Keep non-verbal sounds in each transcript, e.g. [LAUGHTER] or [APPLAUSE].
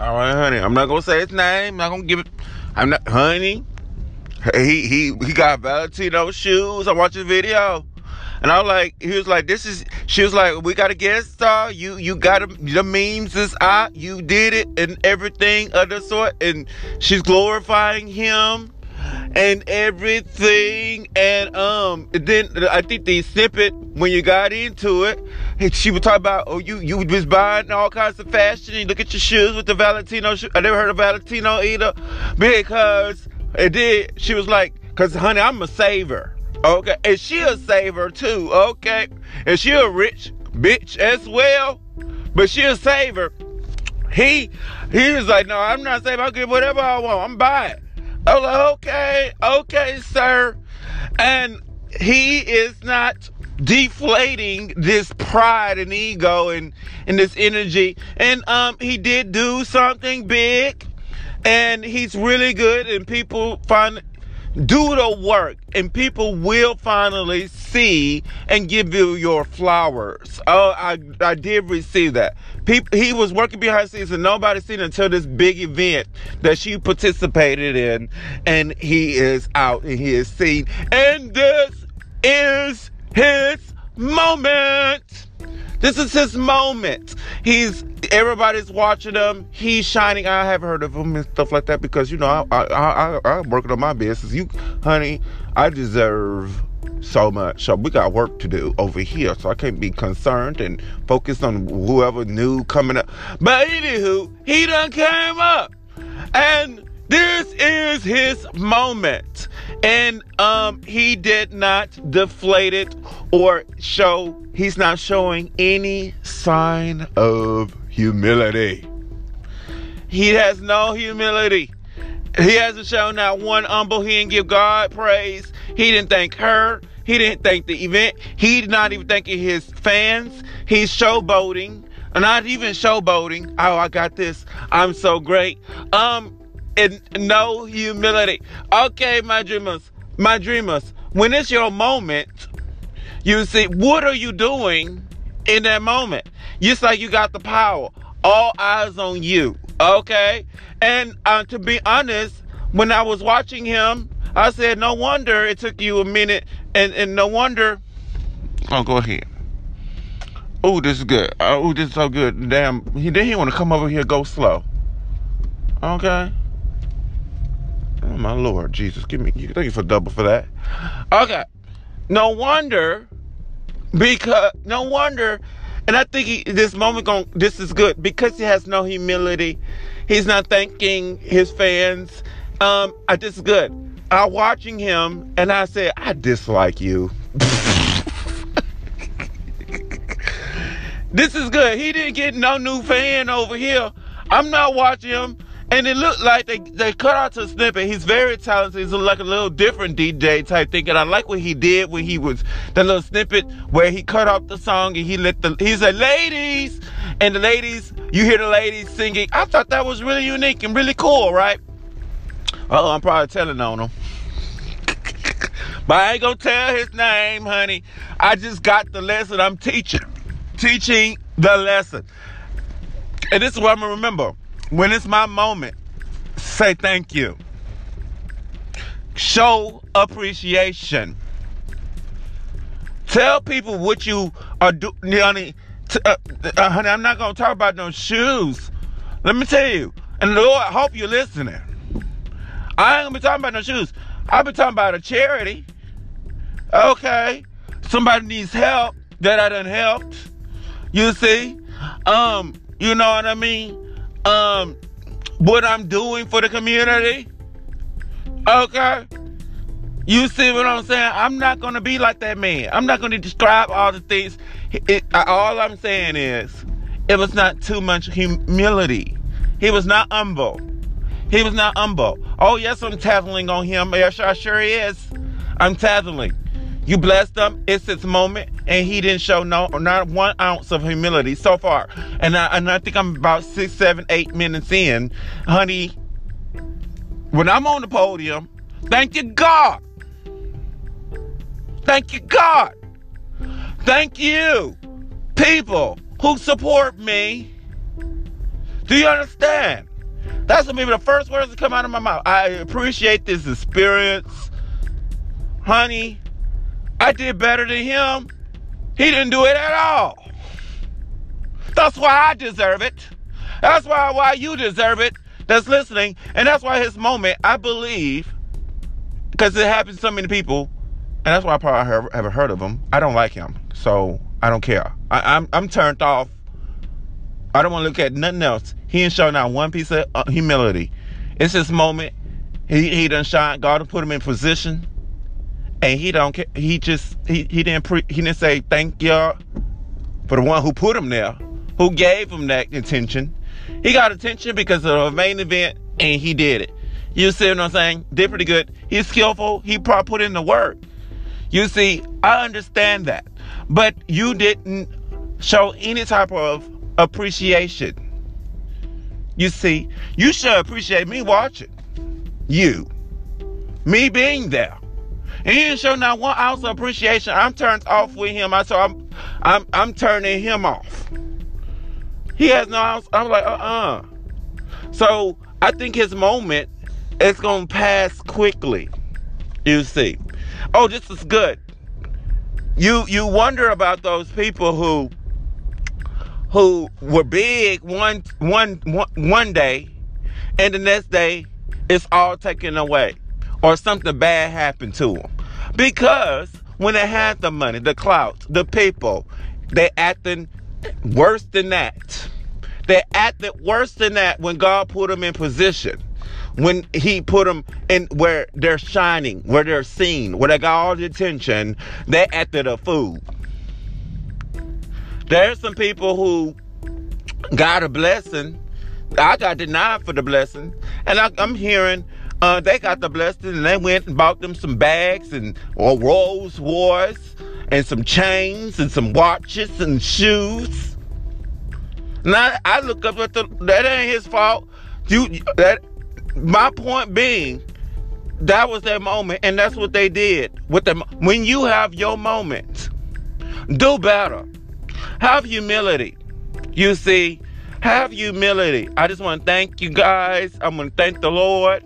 All right, honey. I'm not gonna say his name. I'm not gonna give it. I'm not, honey. He he he got Valentino shoes. I watched the video, and I was like, he was like, this is. She was like, we got a guest star. You you got a, the memes is out. You did it and everything of the sort, and she's glorifying him and everything. And um, then I think the snippet when you got into it, she was talking about oh you you was buying all kinds of fashion. You look at your shoes with the Valentino. Shoe. I never heard of Valentino either because it did. She was like, cause honey, I'm a saver. Okay, and she a saver too. Okay, and she a rich bitch as well, but she a saver. He he was like, no, I'm not saving. I'll get whatever I want. I'm buying. I was like, okay, okay, sir. And he is not deflating this pride and ego and, and this energy. And um, he did do something big and he's really good and people find do the work and people will finally see and give you your flowers. Oh, I, I did receive that. People, he was working behind the scenes and nobody seen until this big event that she participated in and he is out and he is seen. And this is his moment. This is his moment. He's everybody's watching him. He's shining. I haven't heard of him and stuff like that because you know I I I, I am working on my business. You, honey, I deserve so much. So we got work to do over here. So I can't be concerned and focused on whoever new coming up. But anywho, he done came up, and this is his moment. And um, he did not deflate it or show, he's not showing any sign of humility. He has no humility. He hasn't shown not one humble. He didn't give God praise. He didn't thank her. He didn't thank the event. He's not even thanking his fans. He's showboating. Not even showboating. Oh, I got this. I'm so great. Um, and no humility. Okay, my dreamers, my dreamers, when it's your moment, you see, what are you doing in that moment? Just like you got the power, all eyes on you, okay? And uh, to be honest, when I was watching him, I said, no wonder it took you a minute, and, and no wonder. Oh, go ahead. Oh, this is good. Oh, this is so good. Damn, he didn't want to come over here go slow. Okay. Oh my Lord, Jesus, give me. Thank you for double for that. Okay, no wonder, because no wonder, and I think he, this moment going this is good because he has no humility. He's not thanking his fans. Um, I this is good. I watching him and I said, I dislike you. [LAUGHS] this is good. He didn't get no new fan over here. I'm not watching him. And it looked like they, they cut out a snippet. He's very talented. He's like a little different DJ type thing. And I like what he did when he was the little snippet where he cut off the song and he let the he said, ladies, and the ladies, you hear the ladies singing. I thought that was really unique and really cool, right? Oh, I'm probably telling on him. [LAUGHS] but I ain't gonna tell his name, honey. I just got the lesson I'm teaching. Teaching the lesson. And this is what I'm gonna remember when it's my moment, say thank you. Show appreciation. Tell people what you are doing, honey. T- uh, uh, honey, I'm not gonna talk about no shoes. Let me tell you, and Lord, I hope you're listening. I ain't gonna be talking about no shoes. I'll be talking about a charity. Okay, somebody needs help that I done helped. You see, um, you know what I mean um what I'm doing for the community. Okay? You see what I'm saying? I'm not going to be like that man. I'm not going to describe all the things. It, all I'm saying is, it was not too much humility. He was not humble. He was not humble. Oh, yes, I'm tattling on him. Yes, I sure he is. I'm tattling. You blessed him. It's his moment, and he didn't show no not one ounce of humility so far. And I and I think I'm about six, seven, eight minutes in, honey. When I'm on the podium, thank you God. Thank you God. Thank you, people who support me. Do you understand? That's gonna be the first words that come out of my mouth. I appreciate this experience. Honey, I did better than him. He didn't do it at all. That's why I deserve it. That's why why you deserve it. That's listening, and that's why his moment, I believe, because it happens to so many people, and that's why I probably haven't heard of him. I don't like him, so I don't care. I, I'm I'm turned off. I don't want to look at nothing else. He ain't showing out one piece of uh, humility. It's his moment. He he done shine. God put him in position, and he don't care. He just he he didn't pre, he didn't say thank y'all for the one who put him there, who gave him that attention. He got attention because of the main event, and he did it. You see what I'm saying? Did pretty good. He's skillful. He probably put in the work. You see, I understand that, but you didn't show any type of appreciation. You see, you should appreciate me watching you, me being there. He didn't show not one ounce of appreciation. I'm turned off with him. I so I'm I'm I'm turning him off. He has no ounce. I'm like, uh-uh. So I think his moment is gonna pass quickly. You see. Oh, this is good. You you wonder about those people who who were big one, one, one day, and the next day it's all taken away, or something bad happened to them. Because when they had the money, the clout, the people, they acting worse than that. They acted worse than that when God put them in position. When he put them in where they're shining, where they're seen, where they got all the attention, they acted a fool. There's some people who got a blessing. I got denied for the blessing. And I, am hearing uh, they got the blessing and they went and bought them some bags and or Rolls Royce and some chains and some watches and shoes. Now I look up at the that ain't his fault. You that my point being that was their moment and that's what they did with them when you have your moment do better have humility. You see, have humility. I just want to thank you guys. I'm going to thank the Lord.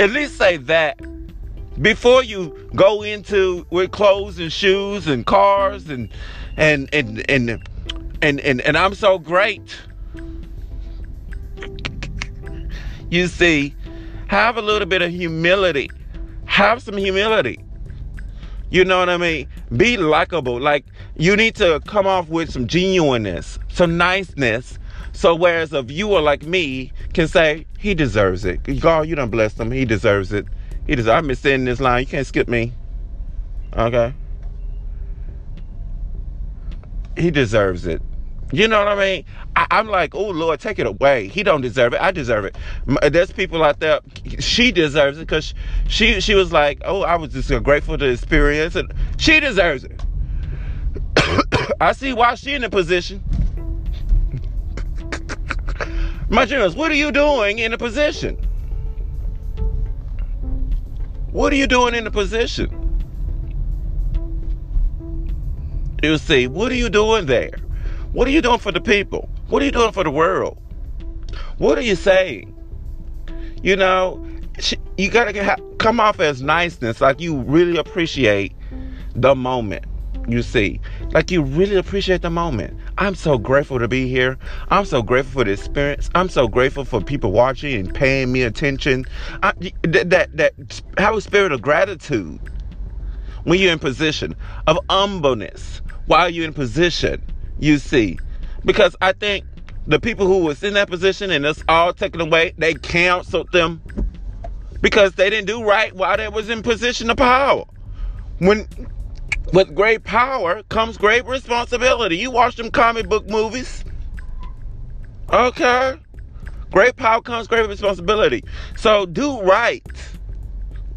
At least say that before you go into with clothes and shoes and cars and and and and and and, and I'm so great. You see, have a little bit of humility. Have some humility. You know what I mean? Be likable. Like you need to come off with some genuineness, some niceness. So whereas a viewer like me can say, he deserves it. God, you don't bless him. He deserves it. He deserves I've been saying this line. You can't skip me. Okay. He deserves it. You know what I mean? I, am like, oh Lord, take it away. He don't deserve it. I deserve it. Uh, there's people out there. She deserves it because she she was like, oh, I was just uh, grateful to experience it. She deserves it. [COUGHS] I see why she in the position. My goodness, what are you doing in the position? What are you doing in the position? You see, what are you doing there? What are you doing for the people? What are you doing for the world? What are you saying? You know, you gotta come off as niceness, like you really appreciate the moment. You see, like you really appreciate the moment. I'm so grateful to be here. I'm so grateful for the experience. I'm so grateful for people watching and paying me attention. I, that, that that have a spirit of gratitude when you're in position of humbleness while you're in position you see. Because I think the people who was in that position and it's all taken away, they canceled them because they didn't do right while they was in position of power. When with great power comes great responsibility. You watch them comic book movies. Okay. Great power comes great responsibility. So do right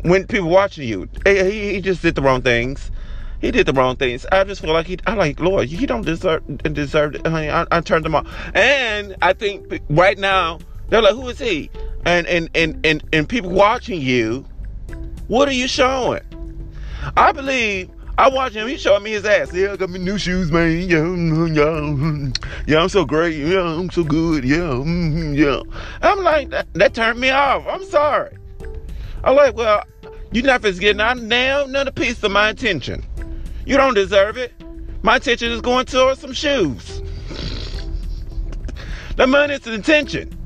when people watching you. He, he just did the wrong things he did the wrong things. I just feel like he, I like Lord, he don't deserve deserve it. Honey, I, I turned him off, and I think right now they're like, who is he? And and and and and people watching you, what are you showing? I believe I watch him. He showing me his ass. Yeah, I got me new shoes, man. Yeah, mm, yeah, yeah. I'm so great. Yeah, I'm so good. Yeah, mm, yeah. I'm like that. That turned me off. I'm sorry. I'm like, well, you're not just getting out now. Another piece of my attention. You don't deserve it. My attention is going towards some shoes. The money is the attention.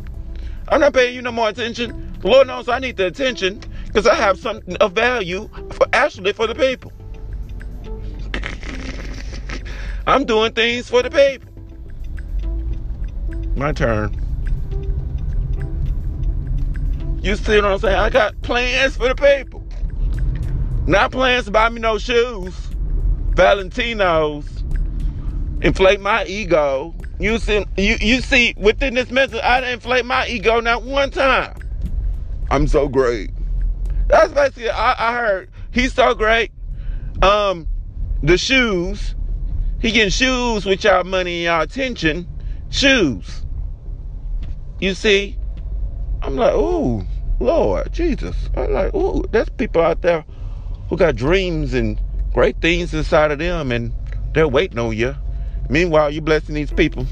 I'm not paying you no more attention. Lord knows I need the attention because I have something of value for actually for the people. I'm doing things for the people. My turn. You see what I'm saying? I got plans for the people. Not plans to buy me no shoes, Valentinos, inflate my ego. You see, you, you see, within this message, I didn't inflate my ego not one time. I'm so great. That's basically I, I heard he's so great. Um, the shoes, he getting shoes with y'all money and y'all attention. Shoes. You see? I'm like, ooh, Lord Jesus. I'm like, ooh, there's people out there who got dreams and great things inside of them and they're waiting on you. Meanwhile, you blessing these people.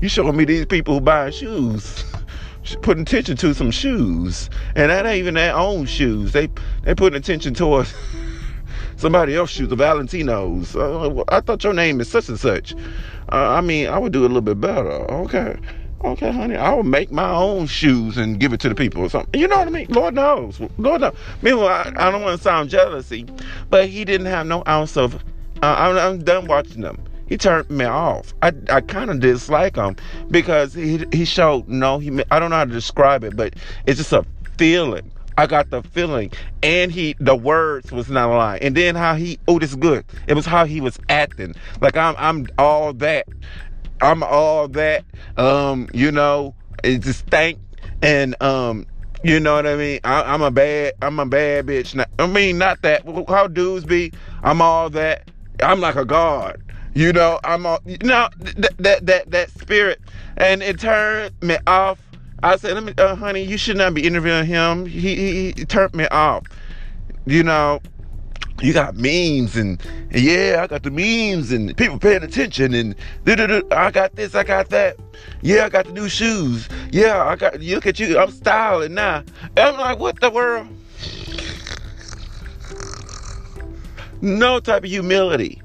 You showing me these people who buying shoes, [LAUGHS] putting attention to some shoes, and that ain't even their own shoes. They they putting attention towards [LAUGHS] somebody else shoes, the Valentinos. Uh, I thought your name is such and such. Uh, I mean, I would do a little bit better. Okay. Okay, honey, I will make my own shoes and give it to the people or something. You know what I mean? Lord knows. Lord knows. Meanwhile, I, I don't want to sound jealousy, but he didn't have no ounce of. Uh, I'm, I'm done watching them. He turned me off. I, I kind of dislike him because he he showed no. He I don't know how to describe it, but it's just a feeling. I got the feeling, and he the words was not a lie. And then how he oh this is good. It was how he was acting like I'm I'm all that, I'm all that. Um, you know, it just stank and um, you know what I mean. I, am a bad, I'm a bad bitch. I mean, not that. How dudes be? I'm all that. I'm like a god. You know, I'm all. You know that that that that spirit, and it turned me off. I said, "Let me, uh, honey, you should not be interviewing him. He, he he turned me off." You know, you got memes and, and, yeah, I got the memes and people paying attention and I got this, I got that. Yeah, I got the new shoes. Yeah, I got look at you, I'm styling now. And I'm like, what the world? No type of humility.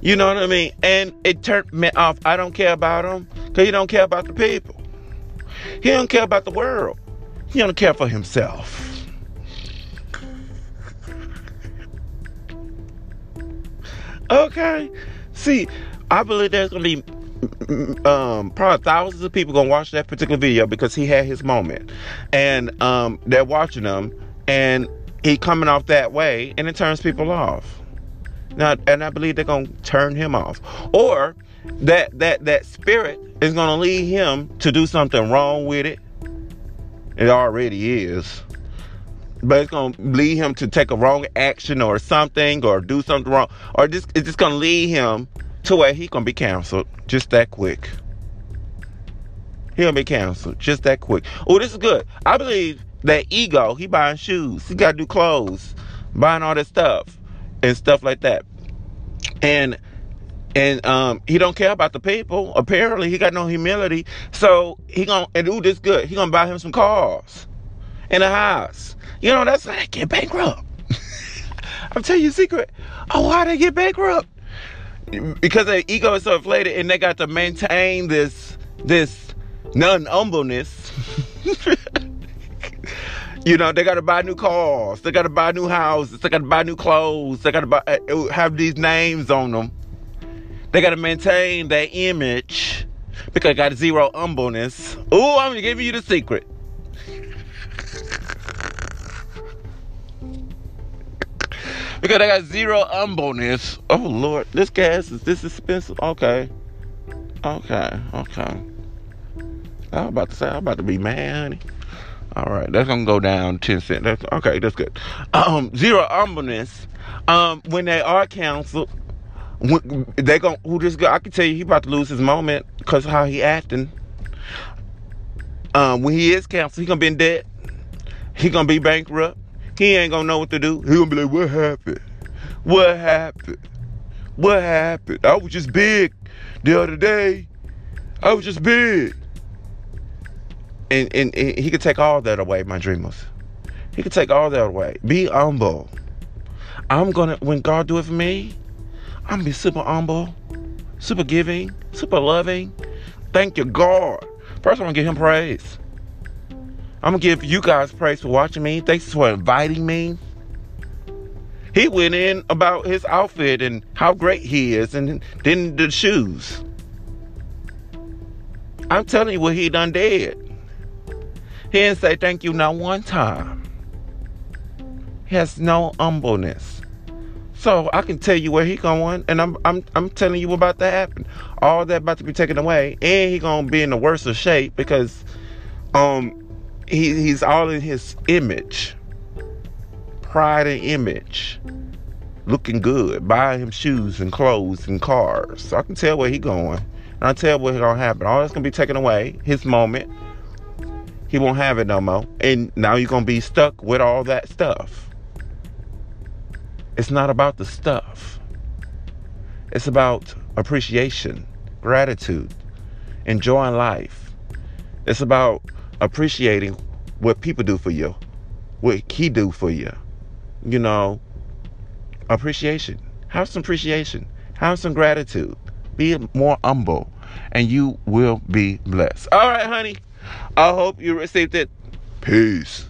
You know what I mean? And it turned me off. I don't care about him because he don't care about the people. He don't care about the world. He don't care for himself. Okay. See, I believe there's gonna be um, probably thousands of people gonna watch that particular video because he had his moment, and um, they're watching him, and he coming off that way, and it turns people off. Now, and I believe they're gonna turn him off, or that that that spirit is gonna lead him to do something wrong with it. It already is. But it's gonna lead him to take a wrong action or something or do something wrong. Or just it's just gonna lead him to where he gonna be canceled just that quick. He gonna be canceled just that quick. Oh this is good. I believe that ego he buying shoes. He gotta do clothes buying all this stuff and stuff like that. And and um, he don't care about the people. Apparently, he got no humility. So he gonna and do this good. He gonna buy him some cars and a house you know, that's how they get bankrupt. [LAUGHS] I'm telling you a secret. Oh, why they get bankrupt? Because their ego is so inflated and they got to maintain this this non-humbleness. [LAUGHS] you know, they got to buy new cars. They got to buy new houses. They got to buy new clothes. They got to buy uh, have these names on them. They got to maintain their image because they got zero humbleness. Oh, I'm giving you the secret. because I got zero humbleness. Oh Lord, this gas is this expensive. Okay, okay, okay. I'm about to say I'm about to be mad, honey. All right, that's gonna go down ten cents. That's okay. That's good. Um, zero humbleness. Um, when they are canceled, they going who this guy? I can tell you he about to lose his moment because how he acting. Um, when he is canceled, he gonna be in debt. He gonna be bankrupt. he ain't gonna know what to do. He gonna be like, what happened? What happened? What happened? I was just big the other day. I was just big. And, and, and he could take all that away, my dreamers. He could take all that away. Be humble. I'm gonna when God do it for me, I'm be super humble, super giving, super loving. Thank you, God. First, I'm gonna give him praise. I'm gonna give you guys praise for watching me. Thanks for inviting me. He went in about his outfit and how great he is, and then the shoes. I'm telling you what he done did. He didn't say thank you not one time. He has no humbleness. So I can tell you where he going, and I'm I'm I'm telling you about to happen. All that about to be taken away, and he gonna be in the worst of shape because um he he's all in his image pride and image, looking good, buying him shoes and clothes and cars. So I can tell where he going. And I tell what's gonna happen. All that's gonna be taken away. His moment. He won't have it no more. And now you're gonna be stuck with all that stuff. It's not about the stuff. It's about appreciation, gratitude, enjoying life. It's about appreciating what people do for you, what he do for you you know, appreciation. Have some appreciation. Have some gratitude. Be more humble, and you will be blessed. All right, honey. I hope you received it. Peace.